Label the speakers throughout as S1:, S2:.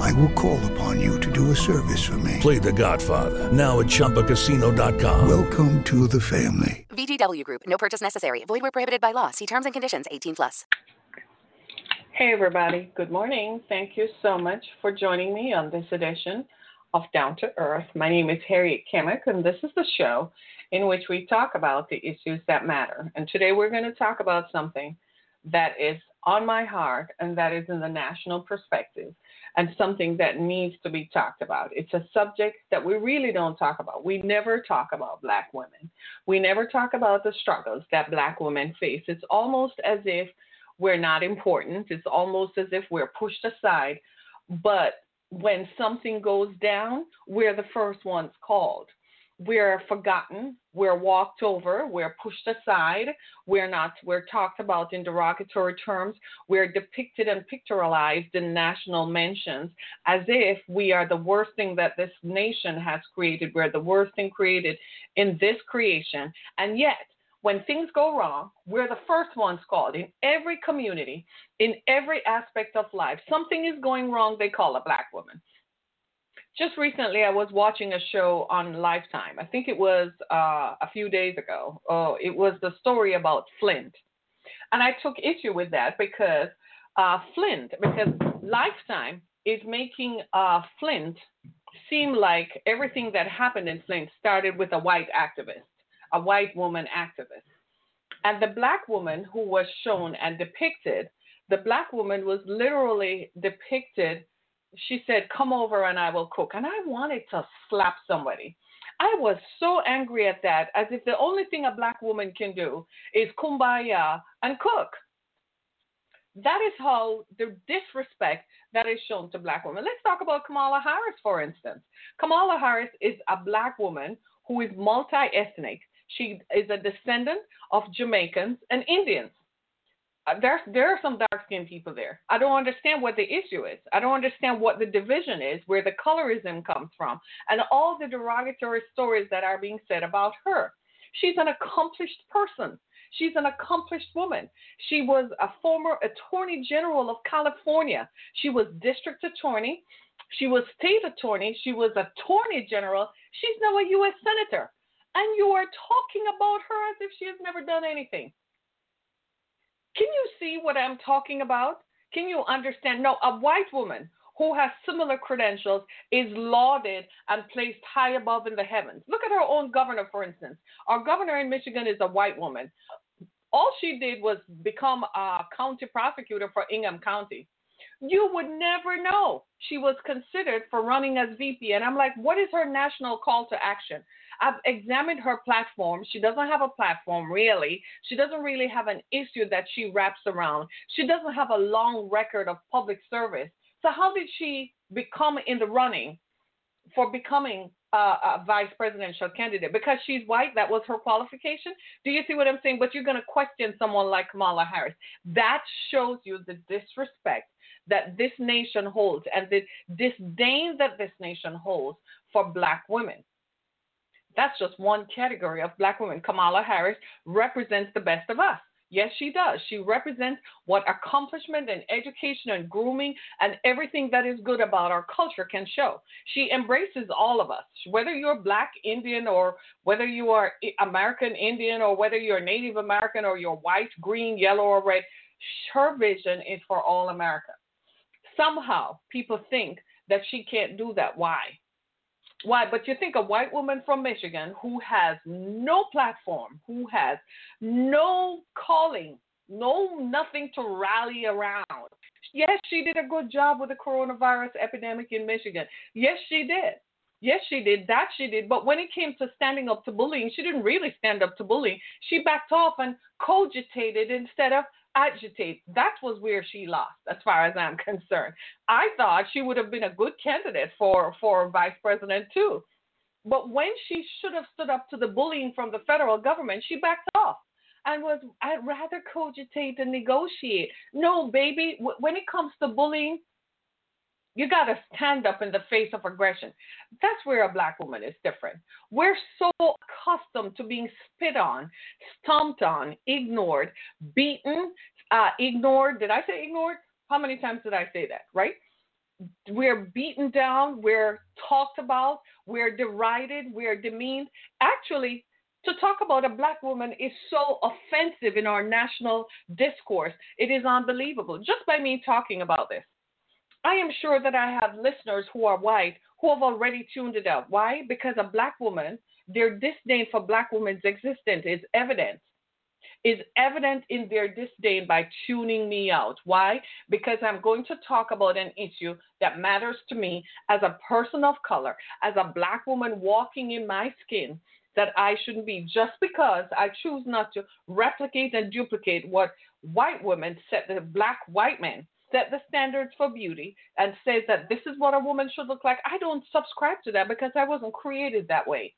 S1: I will call upon you to do a service for me.
S2: Play The Godfather now at ChumbaCasino.com.
S1: Welcome to the family.
S3: VGW Group. No purchase necessary. Void where prohibited by law. See terms and conditions. 18 plus.
S4: Hey everybody. Good morning. Thank you so much for joining me on this edition of Down to Earth. My name is Harriet Kimmick, and this is the show in which we talk about the issues that matter. And today we're going to talk about something that is on my heart and that is in the national perspective and something that needs to be talked about. It's a subject that we really don't talk about. We never talk about black women. We never talk about the struggles that black women face. It's almost as if we're not important. It's almost as if we're pushed aside. But when something goes down, we're the first ones called we're forgotten, we're walked over, we're pushed aside, we're not, we're talked about in derogatory terms, we're depicted and pictorialized in national mentions as if we are the worst thing that this nation has created, we're the worst thing created in this creation. And yet, when things go wrong, we're the first ones called in every community, in every aspect of life. Something is going wrong, they call a black woman just recently I was watching a show on Lifetime. I think it was uh, a few days ago. Oh, it was the story about Flint, and I took issue with that because uh, Flint, because Lifetime is making uh, Flint seem like everything that happened in Flint started with a white activist, a white woman activist, and the black woman who was shown and depicted, the black woman was literally depicted she said, Come over and I will cook. And I wanted to slap somebody. I was so angry at that, as if the only thing a black woman can do is kumbaya and cook. That is how the disrespect that is shown to black women. Let's talk about Kamala Harris, for instance. Kamala Harris is a black woman who is multi ethnic. She is a descendant of Jamaicans and Indians. Uh, there there are some dark skinned people there. I don't understand what the issue is. I don't understand what the division is, where the colorism comes from, and all the derogatory stories that are being said about her. She's an accomplished person. She's an accomplished woman. She was a former attorney general of California. She was district attorney. She was state attorney. She was attorney general. She's now a U.S. senator. And you are talking about her as if she has never done anything. Can you see what I'm talking about? Can you understand? No, a white woman who has similar credentials is lauded and placed high above in the heavens. Look at her own governor, for instance. Our governor in Michigan is a white woman. All she did was become a county prosecutor for Ingham County. You would never know she was considered for running as VP. And I'm like, what is her national call to action? I've examined her platform. She doesn't have a platform really. She doesn't really have an issue that she wraps around. She doesn't have a long record of public service. So how did she become in the running for becoming a vice presidential candidate? Because she's white, that was her qualification. Do you see what I'm saying? But you're going to question someone like Kamala Harris. That shows you the disrespect that this nation holds and the disdain that this nation holds for black women. That's just one category of black women. Kamala Harris represents the best of us. Yes, she does. She represents what accomplishment and education and grooming and everything that is good about our culture can show. She embraces all of us, whether you're black, Indian, or whether you are American Indian, or whether you're Native American, or you're white, green, yellow, or red. Her vision is for all America. Somehow people think that she can't do that. Why? Why? But you think a white woman from Michigan who has no platform, who has no calling, no nothing to rally around. Yes, she did a good job with the coronavirus epidemic in Michigan. Yes, she did. Yes, she did. That she did. But when it came to standing up to bullying, she didn't really stand up to bullying. She backed off and cogitated instead of agitate. That was where she lost, as far as I'm concerned. I thought she would have been a good candidate for for vice president too. But when she should have stood up to the bullying from the federal government, she backed off and was, I'd rather cogitate and negotiate. No, baby, when it comes to bullying, you got to stand up in the face of aggression. That's where a black woman is different. We're so accustomed to being spit on, stomped on, ignored, beaten, uh, ignored. Did I say ignored? How many times did I say that, right? We're beaten down, we're talked about, we're derided, we're demeaned. Actually, to talk about a black woman is so offensive in our national discourse. It is unbelievable just by me talking about this. I am sure that I have listeners who are white who have already tuned it out. Why? Because a black woman, their disdain for black women's existence is evident. Is evident in their disdain by tuning me out. Why? Because I'm going to talk about an issue that matters to me as a person of color, as a black woman walking in my skin, that I shouldn't be just because I choose not to replicate and duplicate what white women set the black white men set the standards for beauty and says that this is what a woman should look like. I don't subscribe to that because I wasn't created that way.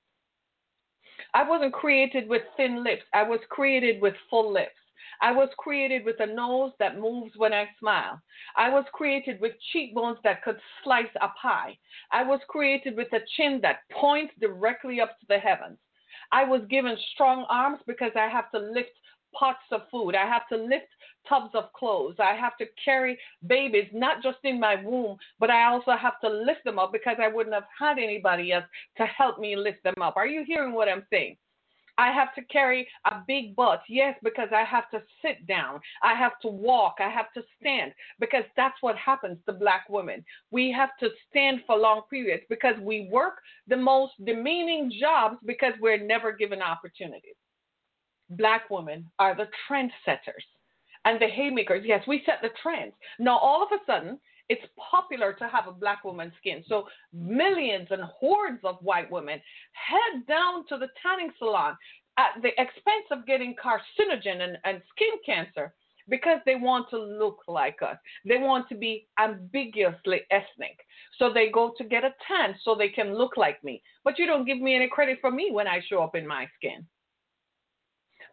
S4: I wasn't created with thin lips. I was created with full lips. I was created with a nose that moves when I smile. I was created with cheekbones that could slice a pie. I was created with a chin that points directly up to the heavens. I was given strong arms because I have to lift pots of food. I have to lift tubs of clothes. I have to carry babies, not just in my womb, but I also have to lift them up because I wouldn't have had anybody else to help me lift them up. Are you hearing what I'm saying? I have to carry a big butt. Yes, because I have to sit down. I have to walk. I have to stand because that's what happens to black women. We have to stand for long periods because we work the most demeaning jobs because we're never given opportunities. Black women are the trendsetters and the haymakers. Yes, we set the trends. Now, all of a sudden, it's popular to have a black woman's skin. So millions and hordes of white women head down to the tanning salon at the expense of getting carcinogen and, and skin cancer because they want to look like us. They want to be ambiguously ethnic. So they go to get a tan so they can look like me. But you don't give me any credit for me when I show up in my skin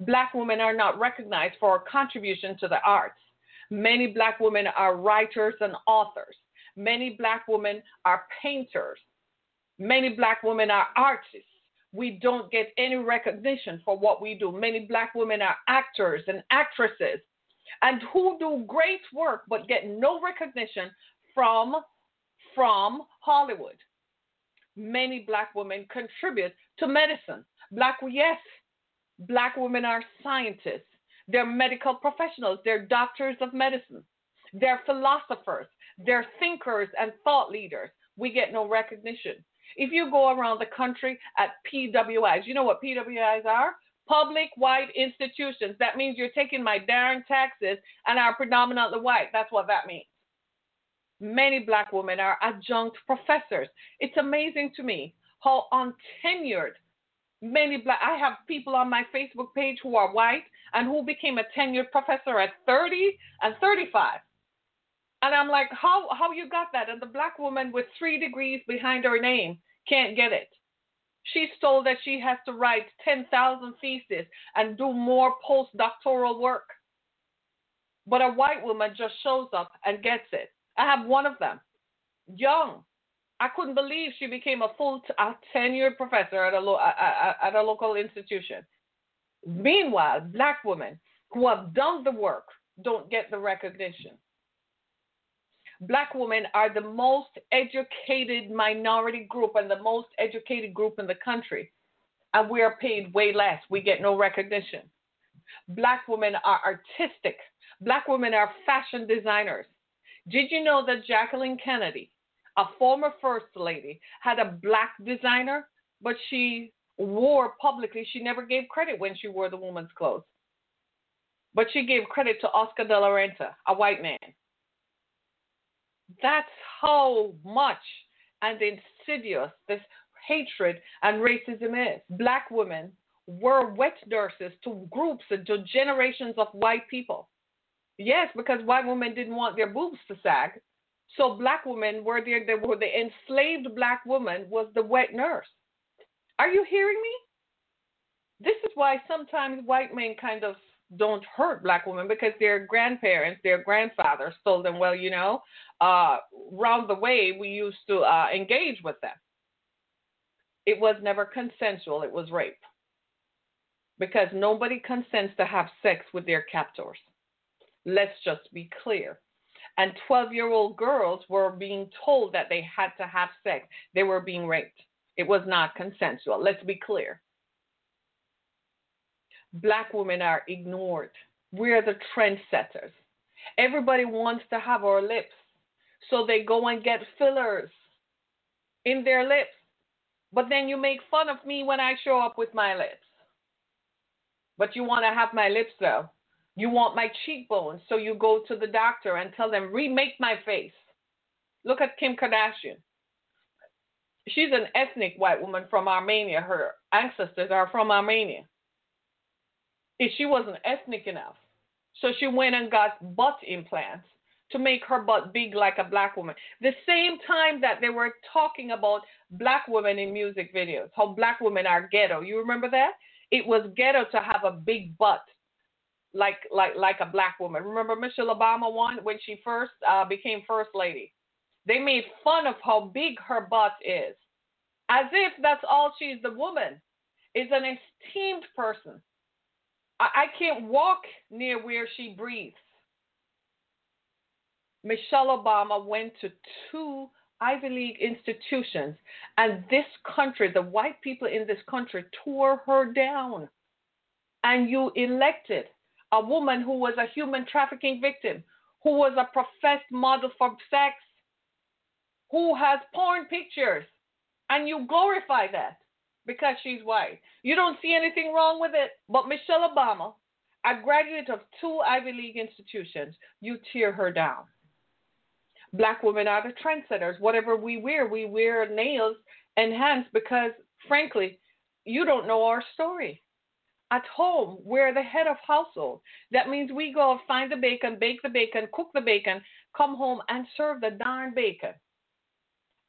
S4: black women are not recognized for contribution to the arts. Many black women are writers and authors. Many black women are painters. Many black women are artists. We don't get any recognition for what we do. Many black women are actors and actresses and who do great work but get no recognition from from Hollywood. Many black women contribute to medicine. Black yes, Black women are scientists, they're medical professionals, they're doctors of medicine, they're philosophers, they're thinkers and thought leaders. We get no recognition. If you go around the country at PWIs, you know what PWIs are? Public white institutions. That means you're taking my darn taxes and are predominantly white. That's what that means. Many black women are adjunct professors. It's amazing to me how untenured many black I have people on my Facebook page who are white and who became a tenured professor at 30 and 35. And I'm like, how how you got that? And the black woman with three degrees behind her name can't get it. She's told that she has to write 10,000 theses and do more postdoctoral work. But a white woman just shows up and gets it. I have one of them, young, I couldn't believe she became a full a tenured professor at a, lo- at a local institution. Meanwhile, black women who have done the work don't get the recognition. Black women are the most educated minority group and the most educated group in the country, and we are paid way less. We get no recognition. Black women are artistic. Black women are fashion designers. Did you know that Jacqueline Kennedy, a former first lady, had a black designer, but she wore publicly, she never gave credit when she wore the woman's clothes. But she gave credit to Oscar de la Renta, a white man. That's how much and insidious this hatred and racism is. Black women were wet nurses to groups and to generations of white people. Yes, because white women didn't want their boobs to sag. So black women were there. They were the enslaved black woman was the wet nurse. Are you hearing me? This is why sometimes white men kind of don't hurt black women because their grandparents, their grandfathers told them, well, you know, uh, round the way we used to uh, engage with them. It was never consensual, it was rape. Because nobody consents to have sex with their captors. Let's just be clear. And 12 year old girls were being told that they had to have sex, they were being raped. It was not consensual. Let's be clear. Black women are ignored. We're the trendsetters. Everybody wants to have our lips, so they go and get fillers in their lips. But then you make fun of me when I show up with my lips. But you want to have my lips though. You want my cheekbones, so you go to the doctor and tell them, remake my face. Look at Kim Kardashian. She's an ethnic white woman from Armenia. Her ancestors are from Armenia. If she wasn't ethnic enough, so she went and got butt implants to make her butt big like a black woman. The same time that they were talking about black women in music videos, how black women are ghetto. You remember that? It was ghetto to have a big butt like like like a black woman. Remember Michelle Obama one when she first uh, became first lady. They made fun of how big her butt is, as if that's all she's the woman. Is an esteemed person. I, I can't walk near where she breathes. Michelle Obama went to two Ivy League institutions, and this country, the white people in this country, tore her down. And you elected a woman who was a human trafficking victim, who was a professed model for sex, who has porn pictures, and you glorify that because she's white. You don't see anything wrong with it. But Michelle Obama, a graduate of two Ivy League institutions, you tear her down. Black women are the trendsetters. Whatever we wear, we wear nails and hands because, frankly, you don't know our story. At home, we're the head of household. That means we go find the bacon, bake the bacon, cook the bacon, come home and serve the darn bacon.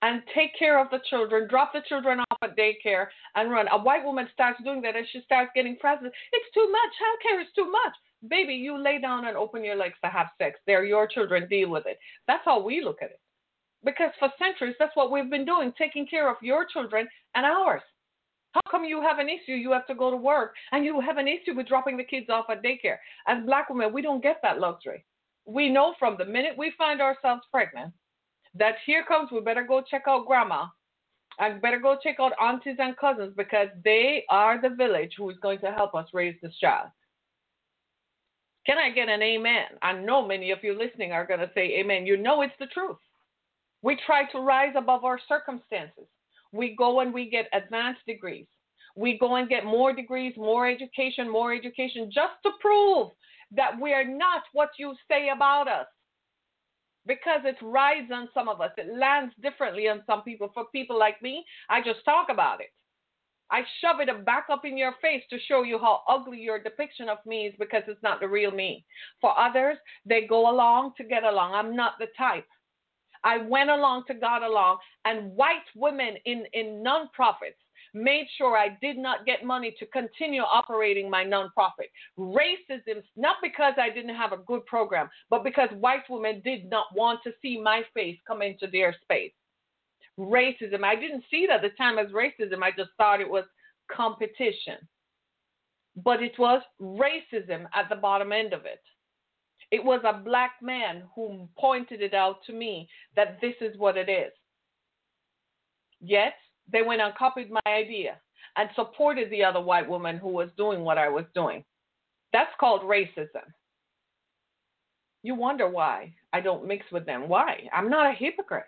S4: And take care of the children, drop the children off at daycare, and run. A white woman starts doing that and she starts getting frazzled. It's too much. Childcare is too much. Baby, you lay down and open your legs to have sex. They're your children. Deal with it. That's how we look at it. Because for centuries, that's what we've been doing, taking care of your children and ours. How come you have an issue? You have to go to work and you have an issue with dropping the kids off at daycare. As black women, we don't get that luxury. We know from the minute we find ourselves pregnant that here comes, we better go check out grandma and better go check out aunties and cousins because they are the village who is going to help us raise this child. Can I get an amen? I know many of you listening are going to say amen. You know it's the truth. We try to rise above our circumstances. We go and we get advanced degrees. We go and get more degrees, more education, more education, just to prove that we're not what you say about us. Because it rides on some of us, it lands differently on some people. For people like me, I just talk about it. I shove it back up in your face to show you how ugly your depiction of me is because it's not the real me. For others, they go along to get along. I'm not the type. I went along to God along, and white women in, in nonprofits made sure I did not get money to continue operating my nonprofit. Racism, not because I didn't have a good program, but because white women did not want to see my face come into their space. Racism, I didn't see it at the time as racism, I just thought it was competition. But it was racism at the bottom end of it. It was a black man who pointed it out to me that this is what it is. Yet, they went and copied my idea and supported the other white woman who was doing what I was doing. That's called racism. You wonder why I don't mix with them. Why? I'm not a hypocrite.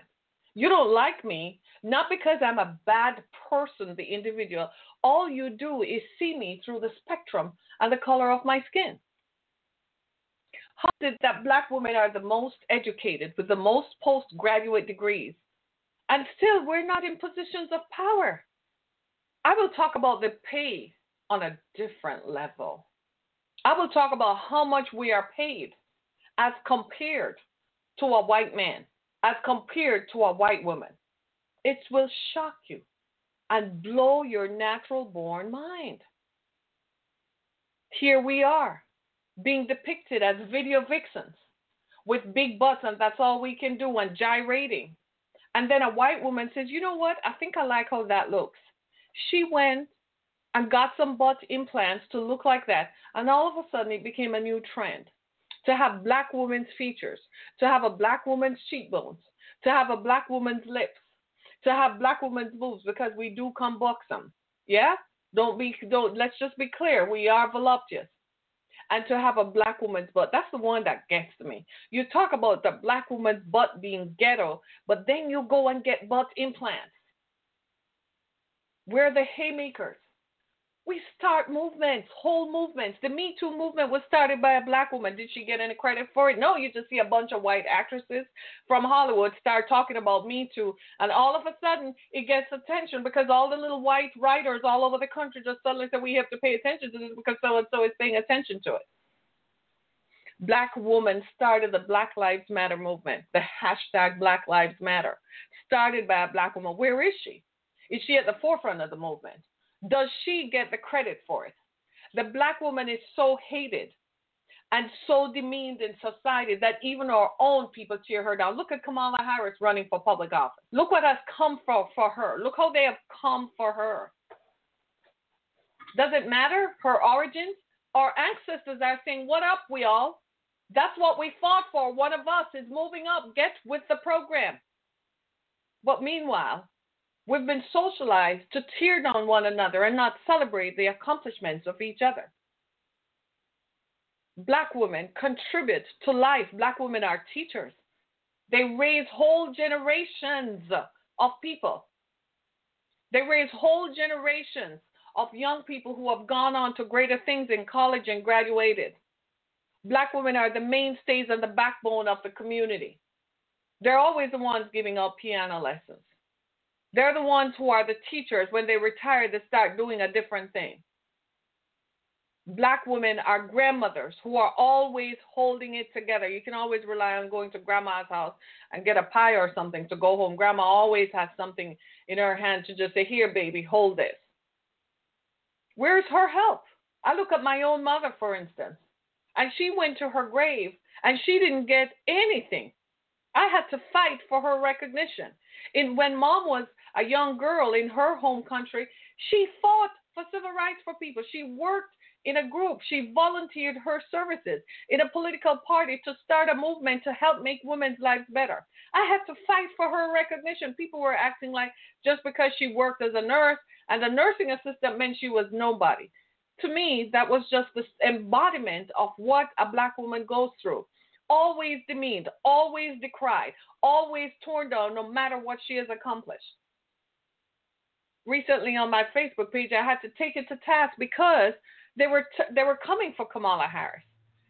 S4: You don't like me, not because I'm a bad person, the individual. All you do is see me through the spectrum and the color of my skin. How that black women are the most educated with the most postgraduate degrees, and still we're not in positions of power? I will talk about the pay on a different level. I will talk about how much we are paid as compared to a white man, as compared to a white woman. It will shock you. and blow your natural born mind. Here we are, being depicted as video vixens with big butts, and that's all we can do, and gyrating. And then a white woman says, You know what? I think I like how that looks. She went and got some butt implants to look like that, and all of a sudden it became a new trend to have black woman's features, to have a black woman's cheekbones, to have a black woman's lips, to have black women's boobs because we do come buxom. Yeah? Don't be don't let's just be clear. We are voluptuous. And to have a black woman's butt, that's the one that gets me. You talk about the black woman's butt being ghetto, but then you go and get butt implants. We're the haymakers we start movements, whole movements. The Me Too movement was started by a black woman. Did she get any credit for it? No, you just see a bunch of white actresses from Hollywood start talking about Me Too, and all of a sudden it gets attention because all the little white writers all over the country just suddenly say we have to pay attention to this because so and so is paying attention to it. Black woman started the Black Lives Matter movement, the hashtag Black Lives Matter, started by a black woman. Where is she? Is she at the forefront of the movement? Does she get the credit for it? The black woman is so hated and so demeaned in society that even our own people tear her down. Look at Kamala Harris running for public office. Look what has come for, for her. Look how they have come for her. Does it matter her origins? Our ancestors are saying, What up, we all? That's what we fought for. One of us is moving up. Get with the program. But meanwhile, We've been socialized to tear down one another and not celebrate the accomplishments of each other. Black women contribute to life. Black women are teachers. They raise whole generations of people. They raise whole generations of young people who have gone on to greater things in college and graduated. Black women are the mainstays and the backbone of the community. They're always the ones giving out piano lessons. They're the ones who are the teachers. When they retire, they start doing a different thing. Black women are grandmothers who are always holding it together. You can always rely on going to grandma's house and get a pie or something to go home. Grandma always has something in her hand to just say, Here, baby, hold this. Where's her help? I look at my own mother, for instance, and she went to her grave and she didn't get anything. I had to fight for her recognition. And when mom was a young girl in her home country, she fought for civil rights for people. She worked in a group. She volunteered her services in a political party to start a movement to help make women's lives better. I had to fight for her recognition. People were acting like just because she worked as a nurse and a nursing assistant meant she was nobody. To me, that was just the embodiment of what a black woman goes through. Always demeaned, always decried, always torn down, no matter what she has accomplished recently on my Facebook page, I had to take it to task because they were t- they were coming for Kamala Harris,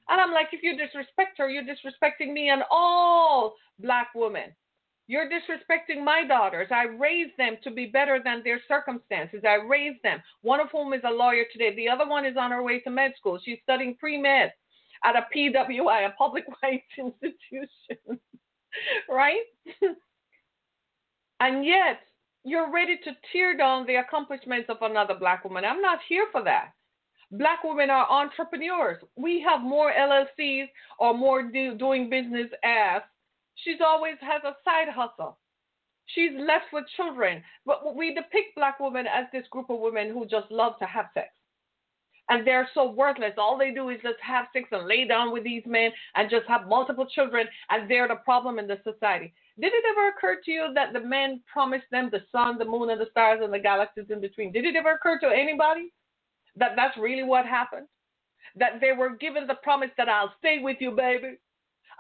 S4: and I'm like, if you disrespect her, you're disrespecting me and all black women. You're disrespecting my daughters. I raised them to be better than their circumstances. I raised them. One of whom is a lawyer today. The other one is on her way to med school. She's studying pre med at a PWI, a public rights institution. right? and yet, you're ready to tear down the accomplishments of another black woman. I'm not here for that. Black women are entrepreneurs. We have more LLCs or more do, doing business as. She's always has a side hustle. She's left with children. But we depict black women as this group of women who just love to have sex. And they're so worthless. All they do is just have sex and lay down with these men and just have multiple children, and they're the problem in the society. Did it ever occur to you that the men promised them the sun, the moon, and the stars and the galaxies in between? Did it ever occur to anybody that that's really what happened? That they were given the promise that I'll stay with you, baby.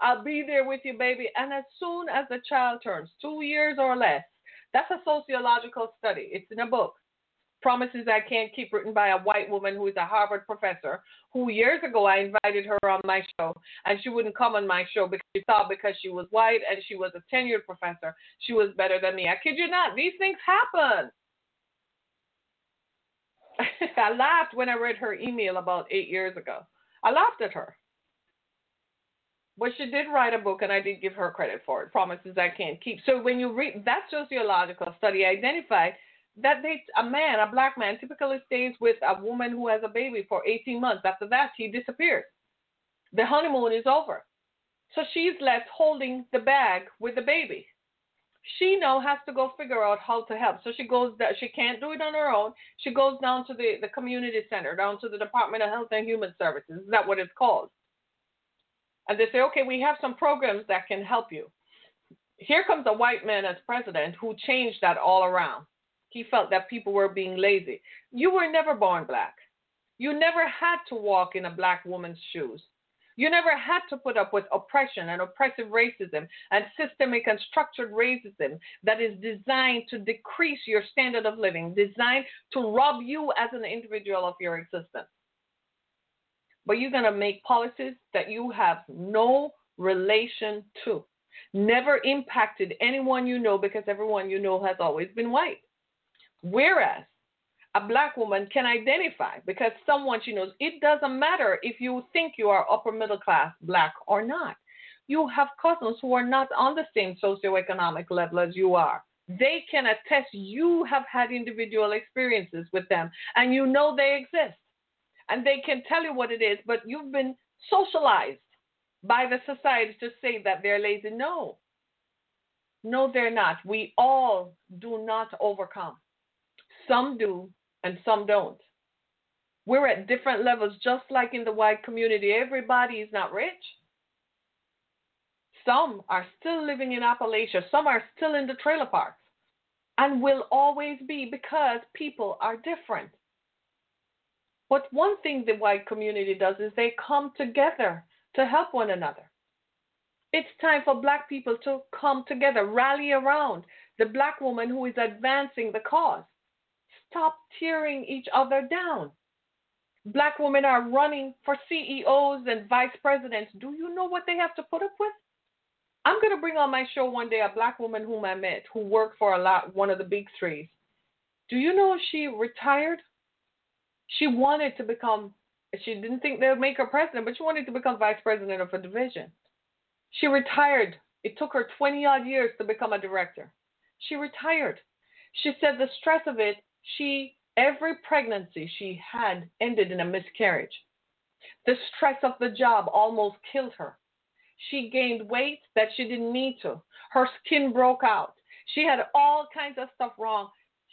S4: I'll be there with you, baby. And as soon as the child turns two years or less, that's a sociological study. It's in a book. Promises I Can't Keep, written by a white woman who is a Harvard professor, who years ago I invited her on my show, and she wouldn't come on my show because she thought because she was white and she was a tenured professor, she was better than me. I kid you not, these things happen. I laughed when I read her email about eight years ago. I laughed at her. But she did write a book, and I did give her credit for it Promises I Can't Keep. So when you read that sociological study, identified that they a man, a black man, typically stays with a woman who has a baby for 18 months. After that, he disappears. The honeymoon is over. So she's left holding the bag with the baby. She now has to go figure out how to help. So she goes that she can't do it on her own. She goes down to the, the community center, down to the Department of Health and Human Services. Is that what it's called? And they say, okay, we have some programs that can help you. Here comes a white man as president who changed that all around. He felt that people were being lazy. You were never born black. You never had to walk in a black woman's shoes. You never had to put up with oppression and oppressive racism and systemic and structured racism that is designed to decrease your standard of living, designed to rob you as an individual of your existence. But you're going to make policies that you have no relation to, never impacted anyone you know because everyone you know has always been white. Whereas a black woman can identify because someone she knows. It doesn't matter if you think you are upper middle class black or not. You have cousins who are not on the same socioeconomic level as you are. They can attest you have had individual experiences with them and you know they exist. And they can tell you what it is, but you've been socialized by the society to say that they're lazy. No. No, they're not. We all do not overcome. Some do, and some don't. We're at different levels, just like in the white community. Everybody is not rich. Some are still living in Appalachia, some are still in the trailer parks, and will always be because people are different. But one thing the white community does is they come together to help one another. It's time for black people to come together, rally around the black woman who is advancing the cause stop tearing each other down. Black women are running for CEOs and vice presidents. Do you know what they have to put up with? I'm going to bring on my show one day a black woman whom I met who worked for a lot, one of the big threes. Do you know she retired? She wanted to become, she didn't think they would make her president, but she wanted to become vice president of a division. She retired. It took her 20 odd years to become a director. She retired. She said the stress of it she every pregnancy she had ended in a miscarriage. The stress of the job almost killed her. She gained weight that she didn't need to. Her skin broke out. She had all kinds of stuff wrong.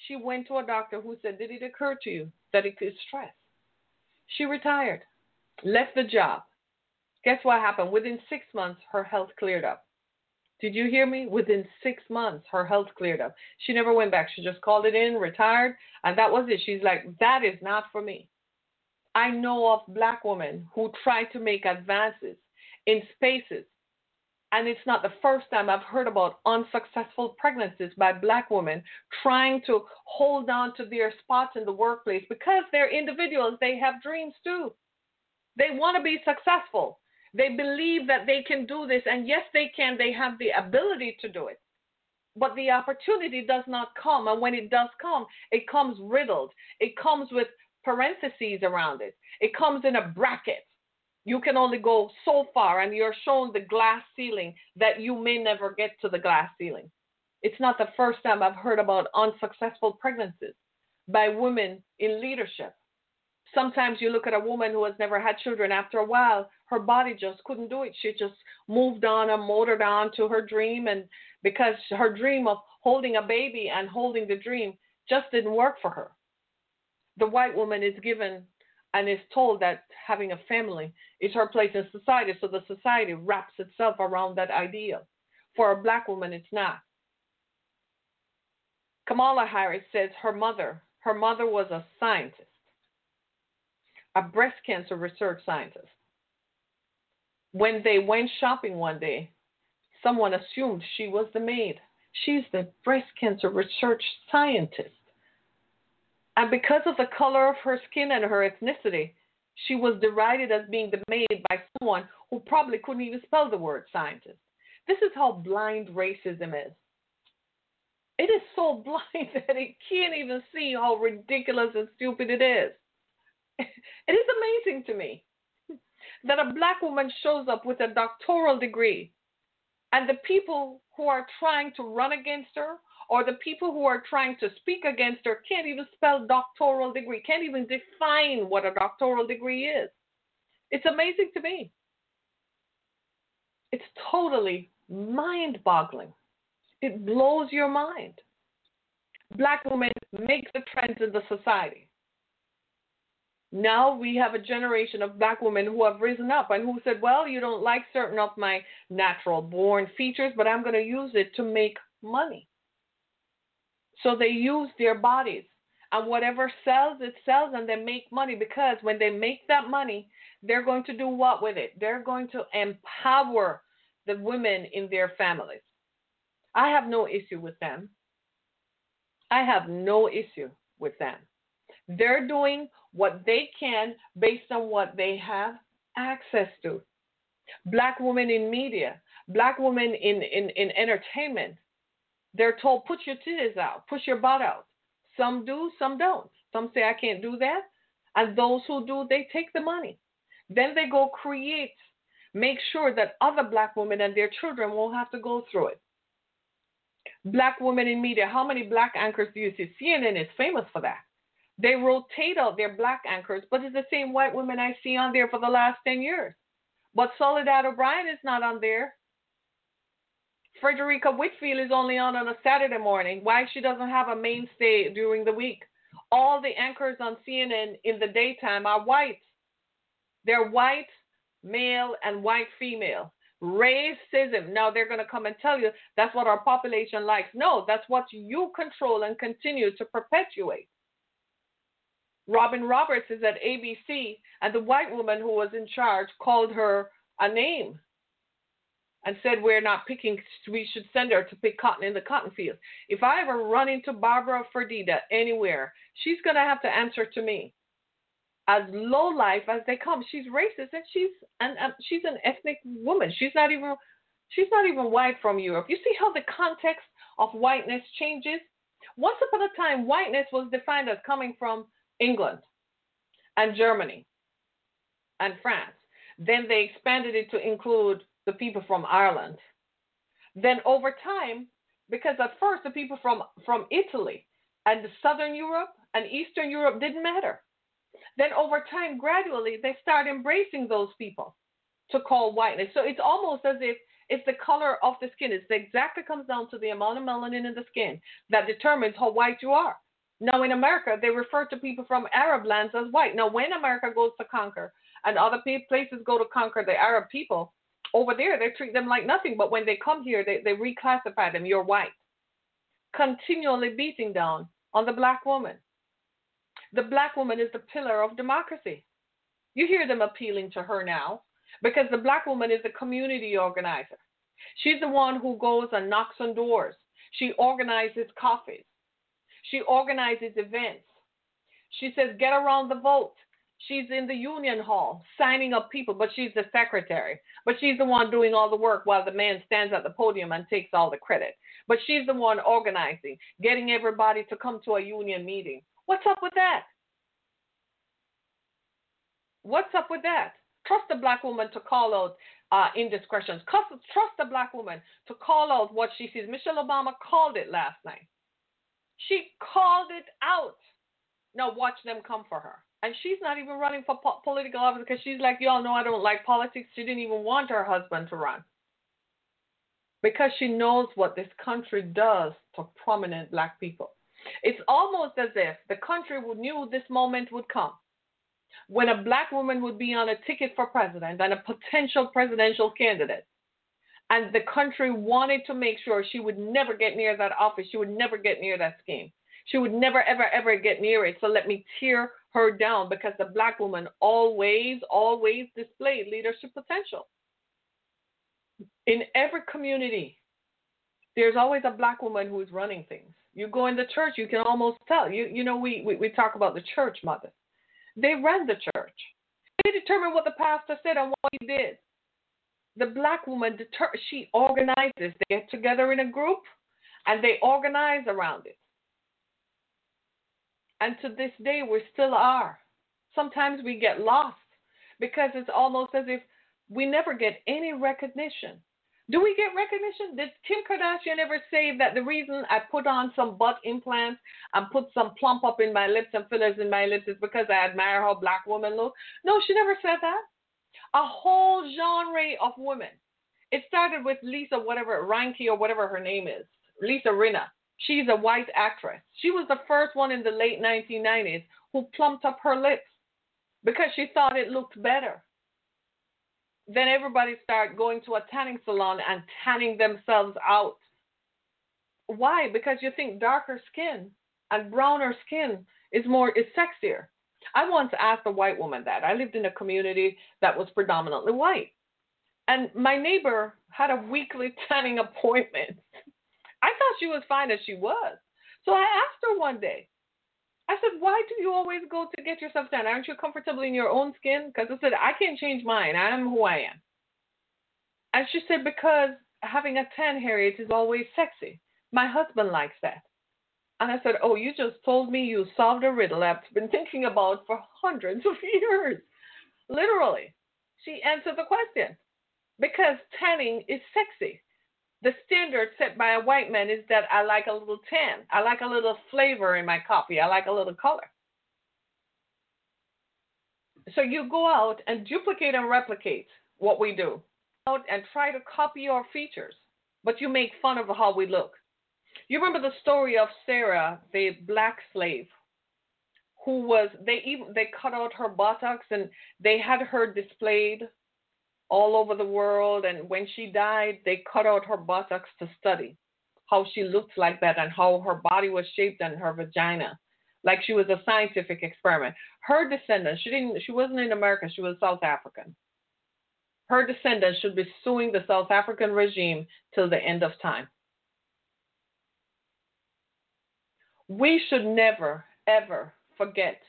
S4: She went to a doctor who said, Did it occur to you that it is stress? She retired, left the job. Guess what happened? Within six months, her health cleared up. Did you hear me? Within six months, her health cleared up. She never went back. She just called it in, retired, and that was it. She's like, that is not for me. I know of black women who try to make advances in spaces, and it's not the first time I've heard about unsuccessful pregnancies by black women trying to hold on to their spots in the workplace because they're individuals. They have dreams too. They want to be successful. They believe that they can do this, and yes, they can. They have the ability to do it. But the opportunity does not come, and when it does come, it comes riddled. It comes with parentheses around it, it comes in a bracket. You can only go so far, and you're shown the glass ceiling that you may never get to the glass ceiling. It's not the first time I've heard about unsuccessful pregnancies by women in leadership. Sometimes you look at a woman who has never had children, after a while, her body just couldn't do it. She just moved on and motored on to her dream. And because her dream of holding a baby and holding the dream just didn't work for her. The white woman is given and is told that having a family is her place in society. So the society wraps itself around that ideal. For a black woman, it's not. Kamala Harris says her mother, her mother was a scientist, a breast cancer research scientist when they went shopping one day, someone assumed she was the maid. She's the breast cancer research scientist. And because of the color of her skin and her ethnicity, she was derided as being the maid by someone who probably couldn't even spell the word scientist. This is how blind racism is. It is so blind that it can't even see how ridiculous and stupid it is. It is amazing to me that a black woman shows up with a doctoral degree and the people who are trying to run against her or the people who are trying to speak against her can't even spell doctoral degree, can't even define what a doctoral degree is. It's amazing to me. It's totally mind boggling. It blows your mind. Black women make the trends in the society. Now we have a generation of black women who have risen up and who said, Well, you don't like certain of my natural born features, but I'm going to use it to make money. So they use their bodies. And whatever sells, it sells, and they make money because when they make that money, they're going to do what with it? They're going to empower the women in their families. I have no issue with them. I have no issue with them. They're doing what they can based on what they have access to. Black women in media, black women in, in, in entertainment, they're told, put your titties out, push your butt out. Some do, some don't. Some say, I can't do that. And those who do, they take the money. Then they go create, make sure that other black women and their children won't have to go through it. Black women in media, how many black anchors do you see? CNN is famous for that. They rotate out their black anchors, but it's the same white women I see on there for the last 10 years. But Soledad O'Brien is not on there. Fredricka Whitfield is only on on a Saturday morning. Why she doesn't have a mainstay during the week? All the anchors on CNN in the daytime are white. They're white male and white female. Racism. Now they're going to come and tell you that's what our population likes. No, that's what you control and continue to perpetuate. Robin Roberts is at ABC, and the white woman who was in charge called her a name and said, We're not picking, we should send her to pick cotton in the cotton field. If I ever run into Barbara Ferdinand anywhere, she's going to have to answer to me. As low life as they come, she's racist and she's and, and um, she's an ethnic woman. She's not even she's not even white from Europe. You see how the context of whiteness changes? Once upon a time, whiteness was defined as coming from England and Germany and France. Then they expanded it to include the people from Ireland. Then over time, because at first the people from, from Italy and Southern Europe and Eastern Europe didn't matter. Then over time, gradually, they start embracing those people to call whiteness. So it's almost as if it's the color of the skin. It's exactly comes down to the amount of melanin in the skin that determines how white you are. Now, in America, they refer to people from Arab lands as white. Now, when America goes to conquer and other places go to conquer the Arab people, over there they treat them like nothing. But when they come here, they, they reclassify them. You're white. Continually beating down on the black woman. The black woman is the pillar of democracy. You hear them appealing to her now because the black woman is a community organizer. She's the one who goes and knocks on doors. She organizes coffees. She organizes events. She says, get around the vote. She's in the union hall signing up people, but she's the secretary. But she's the one doing all the work while the man stands at the podium and takes all the credit. But she's the one organizing, getting everybody to come to a union meeting. What's up with that? What's up with that? Trust a black woman to call out uh, indiscretions. Trust a black woman to call out what she sees. Michelle Obama called it last night. She called it out. Now watch them come for her. And she's not even running for po- political office because she's like, y'all know I don't like politics. She didn't even want her husband to run because she knows what this country does to prominent black people. It's almost as if the country knew this moment would come when a black woman would be on a ticket for president and a potential presidential candidate. And the country wanted to make sure she would never get near that office. She would never get near that scheme. She would never, ever, ever get near it. So let me tear her down because the black woman always, always displayed leadership potential. In every community, there's always a black woman who is running things. You go in the church, you can almost tell. You you know, we, we, we talk about the church mother. They ran the church. They determined what the pastor said and what he did. The black woman, deter- she organizes. They get together in a group and they organize around it. And to this day, we still are. Sometimes we get lost because it's almost as if we never get any recognition. Do we get recognition? Did Kim Kardashian ever say that the reason I put on some butt implants and put some plump up in my lips and fillers in my lips is because I admire how black women look? No, she never said that. A whole genre of women. It started with Lisa, whatever, Reinke or whatever her name is, Lisa Rinna. She's a white actress. She was the first one in the late 1990s who plumped up her lips because she thought it looked better then everybody started going to a tanning salon and tanning themselves out. Why? Because you think darker skin and browner skin is more is sexier. I once asked a white woman that. I lived in a community that was predominantly white. And my neighbor had a weekly tanning appointment. I thought she was fine as she was. So I asked her one day, I said, why do you always go to get yourself done? Aren't you comfortable in your own skin? Because I said, I can't change mine. I am who I am. And she said, because having a tan, Harriet, is always sexy. My husband likes that. And I said, oh, you just told me you solved a riddle I've been thinking about for hundreds of years. Literally. She answered the question. Because tanning is sexy the standard set by a white man is that I like a little tan. I like a little flavor in my coffee. I like a little color. So you go out and duplicate and replicate what we do out and try to copy our features, but you make fun of how we look. You remember the story of Sarah, the black slave, who was they even they cut out her buttocks and they had her displayed all over the world. And when she died, they cut out her buttocks to study how she looked like that and how her body was shaped and her vagina, like she was a scientific experiment. Her descendants, she didn't, she wasn't in America, she was South African. Her descendants should be suing the South African regime till the end of time. We should never, ever forget.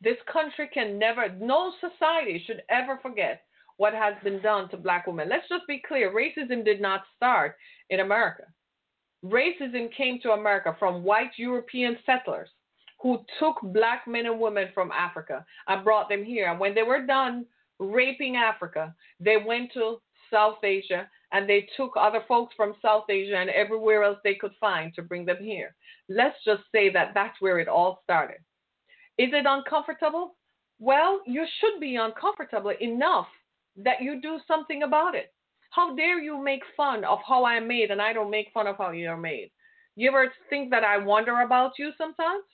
S4: This country can never, no society should ever forget what has been done to black women. Let's just be clear racism did not start in America. Racism came to America from white European settlers who took black men and women from Africa and brought them here. And when they were done raping Africa, they went to South Asia and they took other folks from South Asia and everywhere else they could find to bring them here. Let's just say that that's where it all started. Is it uncomfortable? Well, you should be uncomfortable enough that you do something about it. How dare you make fun of how I'm made and I don't make fun of how you're made? You ever think that I wonder about you sometimes?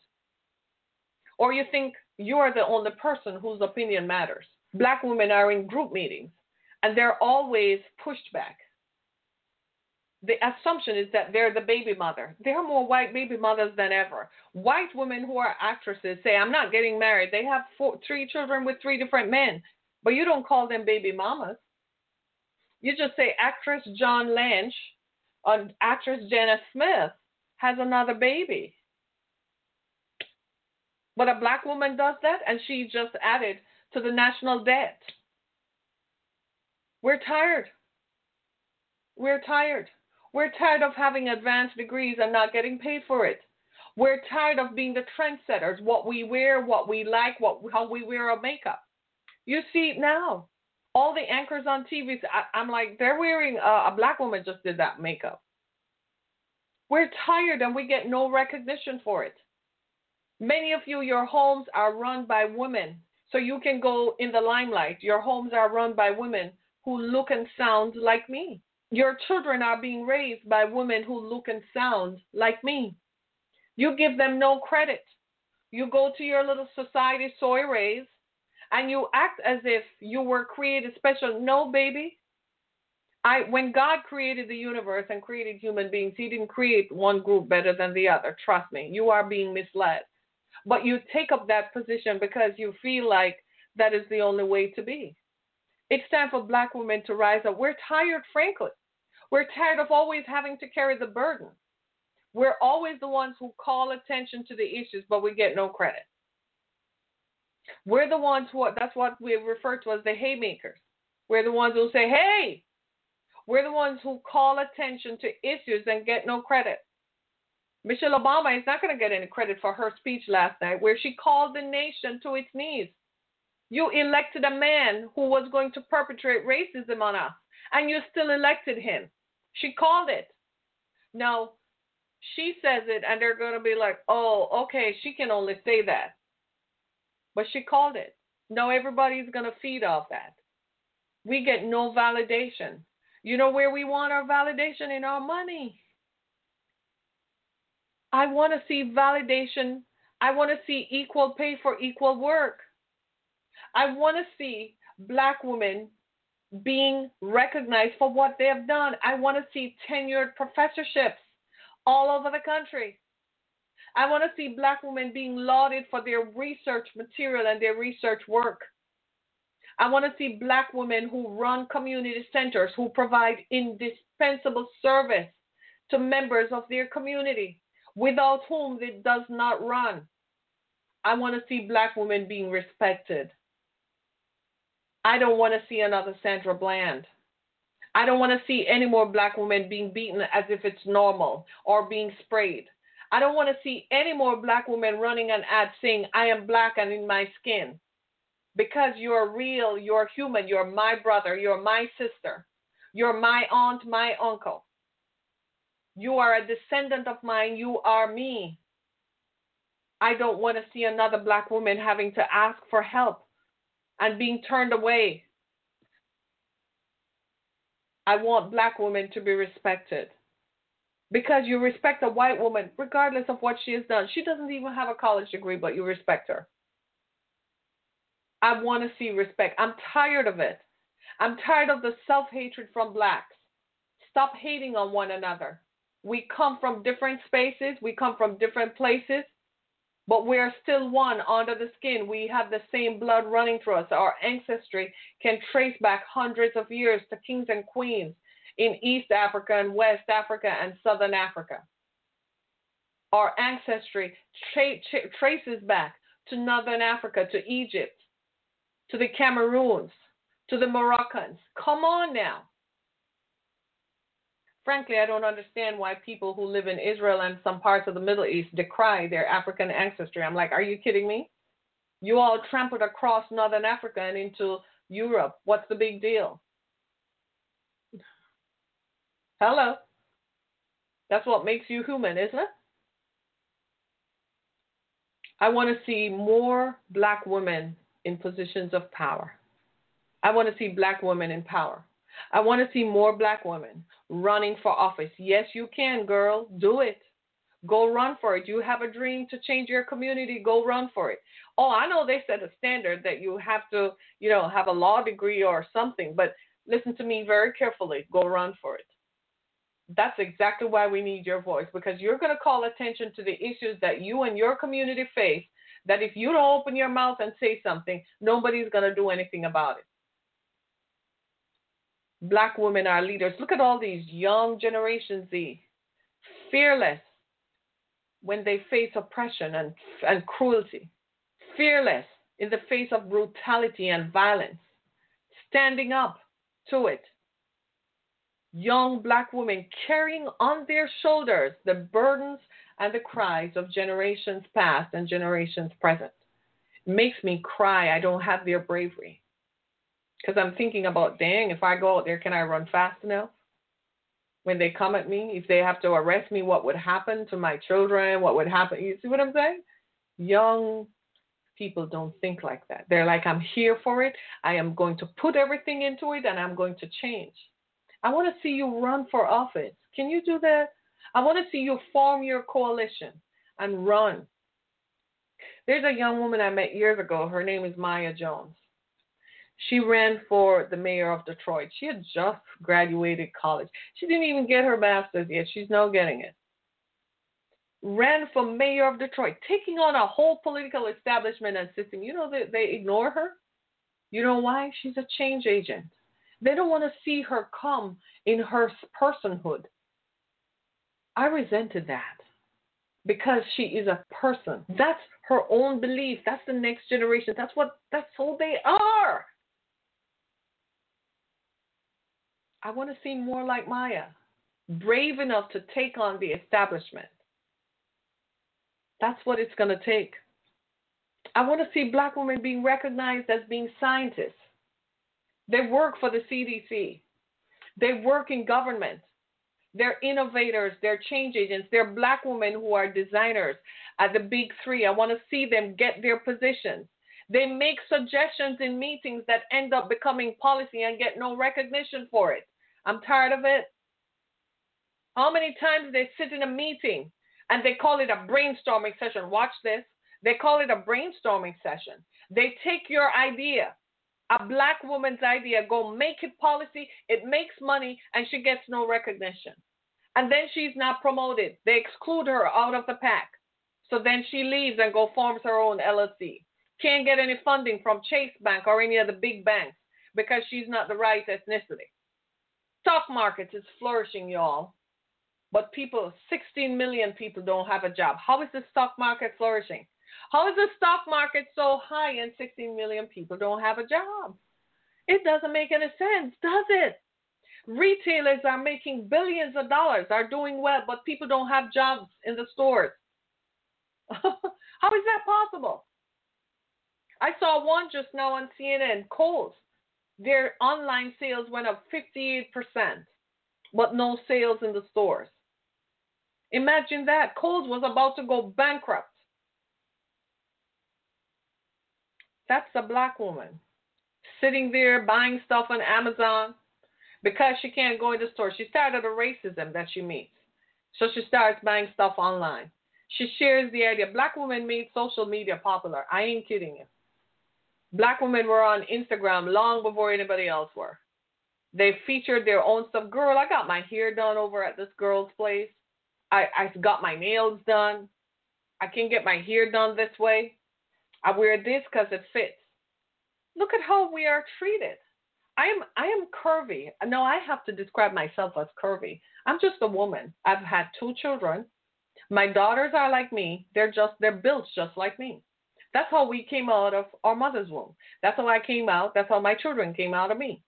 S4: Or you think you're the only person whose opinion matters? Black women are in group meetings and they're always pushed back. The assumption is that they're the baby mother. There are more white baby mothers than ever. White women who are actresses say, I'm not getting married. They have four, three children with three different men. But you don't call them baby mamas. You just say actress John Lynch or actress Jenna Smith has another baby. But a black woman does that and she just added to the national debt. We're tired. We're tired. We're tired of having advanced degrees and not getting paid for it. We're tired of being the trendsetters, what we wear, what we like, what how we wear our makeup. You see now, all the anchors on TV, I, am like, they're wearing, uh, a black woman just did that makeup. We're tired and we get no recognition for it. Many of you, your homes are run by women, so you can go in the limelight. Your homes are run by women who look and sound like me. Your children are being raised by women who look and sound like me. You give them no credit. You go to your little society soirees and you act as if you were created special. No, baby. I when God created the universe and created human beings, he didn't create one group better than the other. Trust me. You are being misled. But you take up that position because you feel like that is the only way to be. It's time for black women to rise up. We're tired, frankly. We're tired of always having to carry the burden. We're always the ones who call attention to the issues, but we get no credit. We're the ones who, that's what we refer to as the haymakers. We're the ones who say, hey, we're the ones who call attention to issues and get no credit. Michelle Obama is not going to get any credit for her speech last night where she called the nation to its knees. You elected a man who was going to perpetrate racism on us, and you still elected him. She called it. Now, she says it, and they're going to be like, oh, okay, she can only say that. But she called it. Now, everybody's going to feed off that. We get no validation. You know where we want our validation? In our money. I want to see validation. I want to see equal pay for equal work. I want to see black women being recognized for what they have done. I want to see tenured professorships all over the country. I want to see black women being lauded for their research material and their research work. I want to see black women who run community centers, who provide indispensable service to members of their community, without whom it does not run. I want to see black women being respected. I don't want to see another Sandra Bland. I don't want to see any more black women being beaten as if it's normal or being sprayed. I don't want to see any more black women running an ad saying, I am black and in my skin. Because you're real, you're human, you're my brother, you're my sister, you're my aunt, my uncle. You are a descendant of mine, you are me. I don't want to see another black woman having to ask for help and being turned away. I want black women to be respected. Because you respect a white woman, regardless of what she has done. She doesn't even have a college degree, but you respect her. I want to see respect. I'm tired of it. I'm tired of the self hatred from blacks. Stop hating on one another. We come from different spaces, we come from different places but we are still one under the skin. We have the same blood running through us. Our ancestry can trace back hundreds of years to kings and queens in East Africa and West Africa and Southern Africa. Our ancestry tra- tra- traces back to Northern Africa, to Egypt, to the Cameroons, to the Moroccans. Come on now frankly, I don't understand why people who live in Israel and some parts of the Middle East decry their African ancestry. I'm like, are you kidding me? You all trampled across Northern Africa and into Europe. What's the big deal? Hello. That's what makes you human, isn't it? I want to see more black women in positions of power. I want to see black women in power. I want to see more black women running for office. Yes, you can, girl. Do it. Go run for it. You have a dream to change your community. Go run for it. Oh, I know they set a standard that you have to, you know, have a law degree or something, but listen to me very carefully. Go run for it. That's exactly why we need your voice because you're going to call attention to the issues that you and your community face. That if you don't open your mouth and say something, nobody's going to do anything about it black women are leaders. Look at all these young Generation Z, fearless when they face oppression and, and cruelty, fearless in the face of brutality and violence, standing up to it. Young black women carrying on their shoulders the burdens and the cries of generations past and generations present. It makes me cry. I don't have their bravery. Because I'm thinking about, dang, if I go out there, can I run fast enough? When they come at me, if they have to arrest me, what would happen to my children? What would happen? You see what I'm saying? Young people don't think like that. They're like, I'm here for it. I am going to put everything into it and I'm going to change. I want to see you run for office. Can you do that? I want to see you form your coalition and run. There's a young woman I met years ago. Her name is Maya Jones. She ran for the mayor of Detroit. She had just graduated college. She didn't even get her master's yet. She's now getting it. Ran for mayor of Detroit, taking on a whole political establishment and system. You know that they ignore her? You know why? She's a change agent. They don't want to see her come in her personhood. I resented that because she is a person. That's her own belief. That's the next generation. That's what that's who they are. I want to see more like Maya, brave enough to take on the establishment. That's what it's going to take. I want to see black women being recognized as being scientists. They work for the CDC. They work in government. They're innovators. They're change agents. They're black women who are designers at the big three. I want to see them get their positions. They make suggestions in meetings that end up becoming policy and get no recognition for it. I'm tired of it. How many times they sit in a meeting and they call it a brainstorming session? Watch this. They call it a brainstorming session. They take your idea, a black woman's idea, go make it policy, it makes money, and she gets no recognition. And then she's not promoted. They exclude her out of the pack. So then she leaves and go forms her own LLC. Can't get any funding from Chase Bank or any of the big banks because she's not the right ethnicity. Stock market is flourishing, y'all. But people, 16 million people don't have a job. How is the stock market flourishing? How is the stock market so high and 16 million people don't have a job? It doesn't make any sense, does it? Retailers are making billions of dollars, are doing well, but people don't have jobs in the stores. How is that possible? I saw one just now on CNN, Kohl's. Their online sales went up 58%, but no sales in the stores. Imagine that. Kohl's was about to go bankrupt. That's a black woman sitting there buying stuff on Amazon because she can't go in the store. She started a racism that she meets. So she starts buying stuff online. She shares the idea. Black women made social media popular. I ain't kidding you. Black women were on Instagram long before anybody else were. They featured their own stuff. Girl, I got my hair done over at this girl's place. I, I got my nails done. I can get my hair done this way. I wear this because it fits. Look at how we are treated. I am I am curvy. No, I have to describe myself as curvy. I'm just a woman. I've had two children. My daughters are like me. They're just they're built just like me. That's how we came out of our mother's womb. That's how I came out. That's how my children came out of me.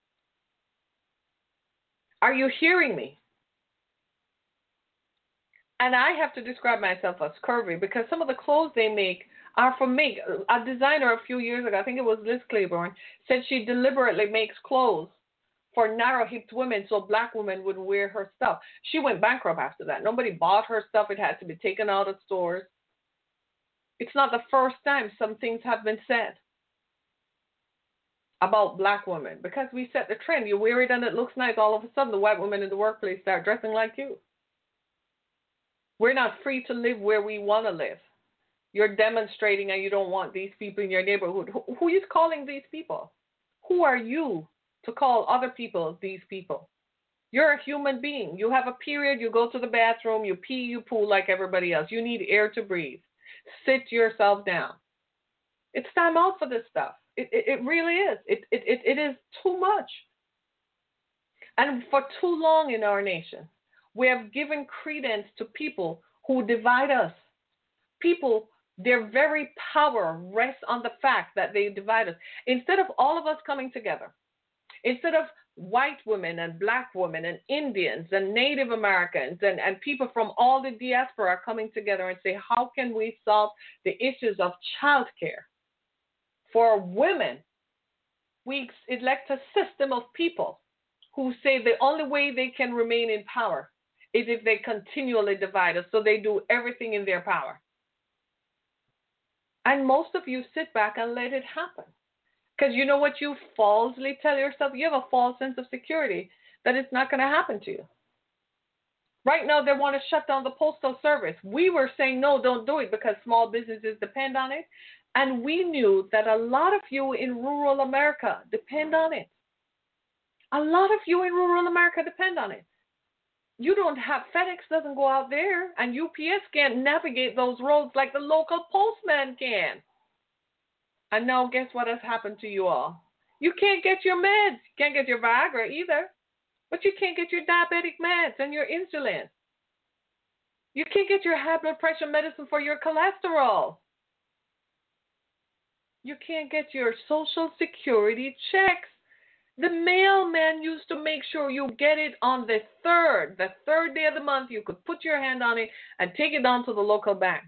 S4: Are you hearing me? And I have to describe myself as curvy because some of the clothes they make are for me. A designer a few years ago, I think it was Liz Claiborne, said she deliberately makes clothes for narrow hipped women so black women would wear her stuff. She went bankrupt after that. Nobody bought her stuff. It had to be taken out of stores. It's not the first time some things have been said about black women because we set the trend. You wear it and it looks nice. All of a sudden, the white women in the workplace start dressing like you. We're not free to live where we want to live. You're demonstrating and you don't want these people in your neighborhood. Who is calling these people? Who are you to call other people these people? You're a human being. You have a period, you go to the bathroom, you pee, you poo like everybody else. You need air to breathe. Sit yourself down. It's time out for this stuff. It, it, it really is. It, it, it, it is too much. And for too long in our nation, we have given credence to people who divide us. People, their very power rests on the fact that they divide us. Instead of all of us coming together, instead of white women and black women and Indians and Native Americans and, and people from all the diaspora coming together and say, how can we solve the issues of childcare for women? We elect a system of people who say the only way they can remain in power is if they continually divide us. So they do everything in their power. And most of you sit back and let it happen. Because you know what you falsely tell yourself? You have a false sense of security that it's not going to happen to you. Right now, they want to shut down the postal service. We were saying, no, don't do it because small businesses depend on it. And we knew that a lot of you in rural America depend on it. A lot of you in rural America depend on it you don't have FedEx doesn't go out there, and UPS can't navigate those roads like the local postman can. And now, guess what has happened to you all? You can't get your meds. You can't get your Viagra either, but you can't get your diabetic meds and your insulin. You can't get your high blood pressure medicine for your cholesterol. You can't get your social security checks the mailman used to make sure you get it on the third, the third day of the month. You could put your hand on it and take it down to the local bank.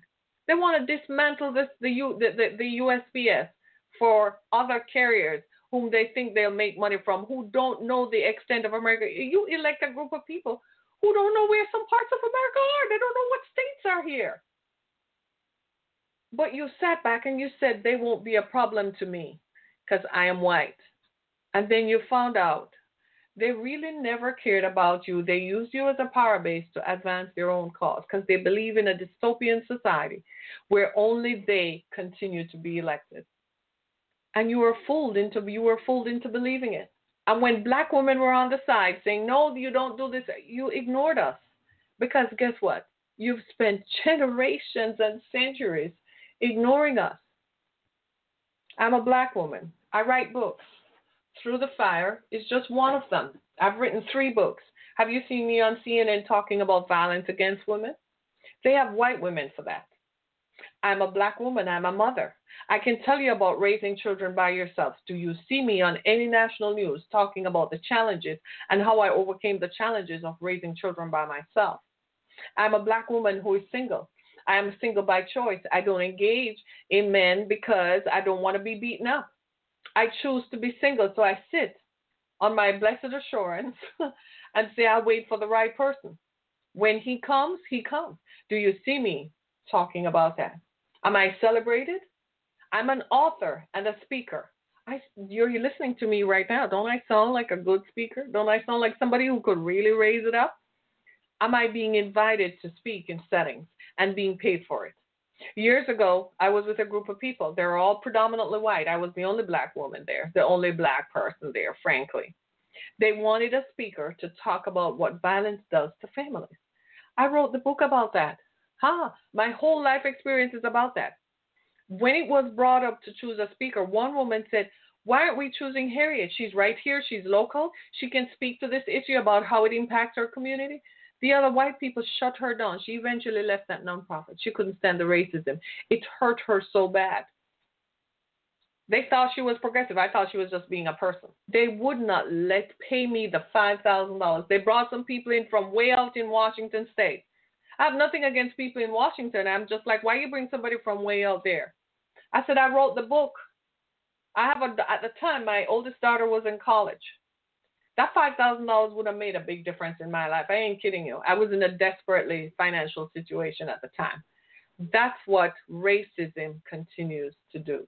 S4: They want to dismantle this the, U, the, the, the USPS for other carriers whom they think they'll make money from, who don't know the extent of America. You elect a group of people who don't know where some parts of America are. They don't know what states are here. But you sat back and you said they won't be a problem to me because I am white. And then you found out they really never cared about you. They used you as a power base to advance their own cause because they believe in a dystopian society where only they continue to be elected. And you were fooled into you were fooled into believing it. And when black women were on the side saying, No, you don't do this, you ignored us. Because guess what? You've spent generations and centuries ignoring us. I'm a black woman. I write books. Through the Fire is just one of them. I've written three books. Have you seen me on CNN talking about violence against women? They have white women for that. I'm a black woman. I'm a mother. I can tell you about raising children by yourself. Do you see me on any national news talking about the challenges and how I overcame the challenges of raising children by myself? I'm a black woman who is single. I am single by choice. I don't engage in men because I don't want to be beaten up. I choose to be single, so I sit on my blessed assurance and say, I'll wait for the right person. When he comes, he comes. Do you see me talking about that? Am I celebrated? I'm an author and a speaker. I, you're listening to me right now. Don't I sound like a good speaker? Don't I sound like somebody who could really raise it up? Am I being invited to speak in settings and being paid for it? Years ago, I was with a group of people. They were all predominantly white. I was the only black woman there, the only black person there, frankly. They wanted a speaker to talk about what violence does to families. I wrote the book about that. Huh? My whole life experience is about that. When it was brought up to choose a speaker, one woman said, Why aren't we choosing Harriet? She's right here. She's local. She can speak to this issue about how it impacts our community. The other white people shut her down. She eventually left that nonprofit. She couldn't stand the racism. It hurt her so bad. They thought she was progressive. I thought she was just being a person. They would not let pay me the five thousand dollars. They brought some people in from way out in Washington State. I have nothing against people in Washington. I'm just like, why you bring somebody from way out there? I said I wrote the book. I have a at the time my oldest daughter was in college. That five thousand dollars would have made a big difference in my life. I ain't kidding you. I was in a desperately financial situation at the time. That's what racism continues to do.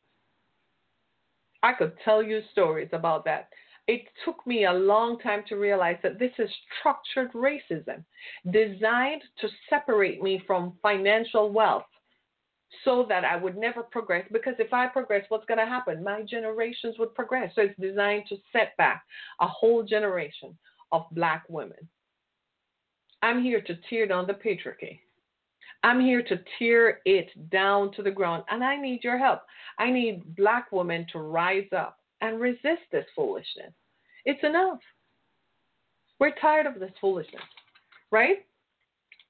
S4: I could tell you stories about that. It took me a long time to realize that this is structured racism designed to separate me from financial wealth so that I would never progress. Because if I progress, what's going to happen? My generations would progress. So it's designed to set back a whole generation of black women. I'm here to tear down the patriarchy. I'm here to tear it down to the ground, and I need your help. I need black women to rise up and resist this foolishness. It's enough. We're tired of this foolishness, right?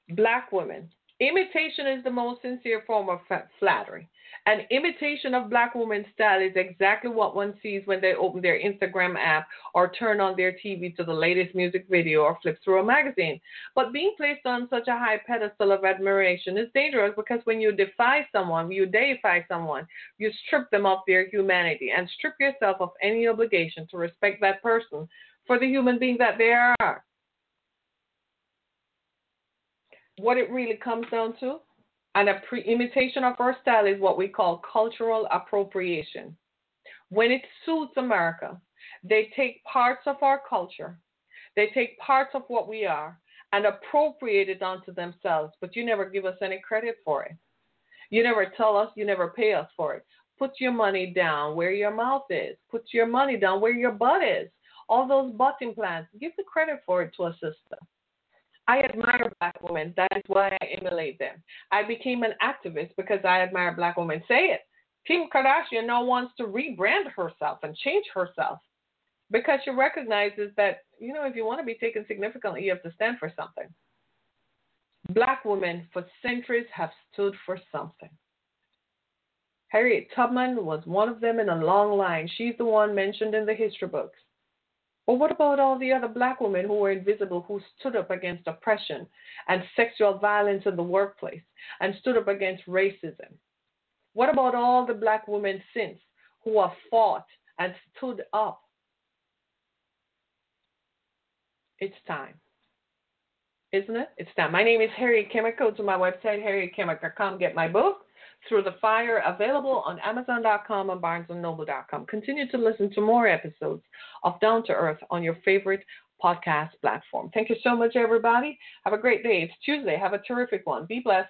S4: Black women, Imitation is the most sincere form of flattery. An imitation of black woman's style is exactly what one sees when they open their Instagram app or turn on their TV to the latest music video or flip through a magazine. But being placed on such a high pedestal of admiration is dangerous because when you defy someone, you deify someone, you strip them of their humanity and strip yourself of any obligation to respect that person for the human being that they are what it really comes down to, and a pre- imitation of our style is what we call cultural appropriation. When it suits America, they take parts of our culture, they take parts of what we are, and appropriate it onto themselves, but you never give us any credit for it. You never tell us, you never pay us for it. Put your money down where your mouth is. Put your money down where your butt is. All those butt implants, give the credit for it to a sister. I admire black women. That is why I emulate them. I became an activist because I admire black women. Say it. Kim Kardashian now wants to rebrand herself and change herself because she recognizes that, you know, if you want to be taken significantly, you have to stand for something. Black women for centuries have stood for something. Harriet Tubman was one of them in a long line. She's the one mentioned in the history books. Or what about all the other black women who were invisible who stood up against oppression and sexual violence in the workplace and stood up against racism? What about all the black women since who have fought and stood up? It's time. Isn't it? It's time. My name is Harriet Kimmick. Go to my website, harrietkimmick.com. Get my book, Through the Fire, available on Amazon.com and BarnesandNoble.com. Continue to listen to more episodes of Down to Earth on your favorite podcast platform. Thank you so much, everybody. Have a great day. It's Tuesday. Have a terrific one. Be blessed.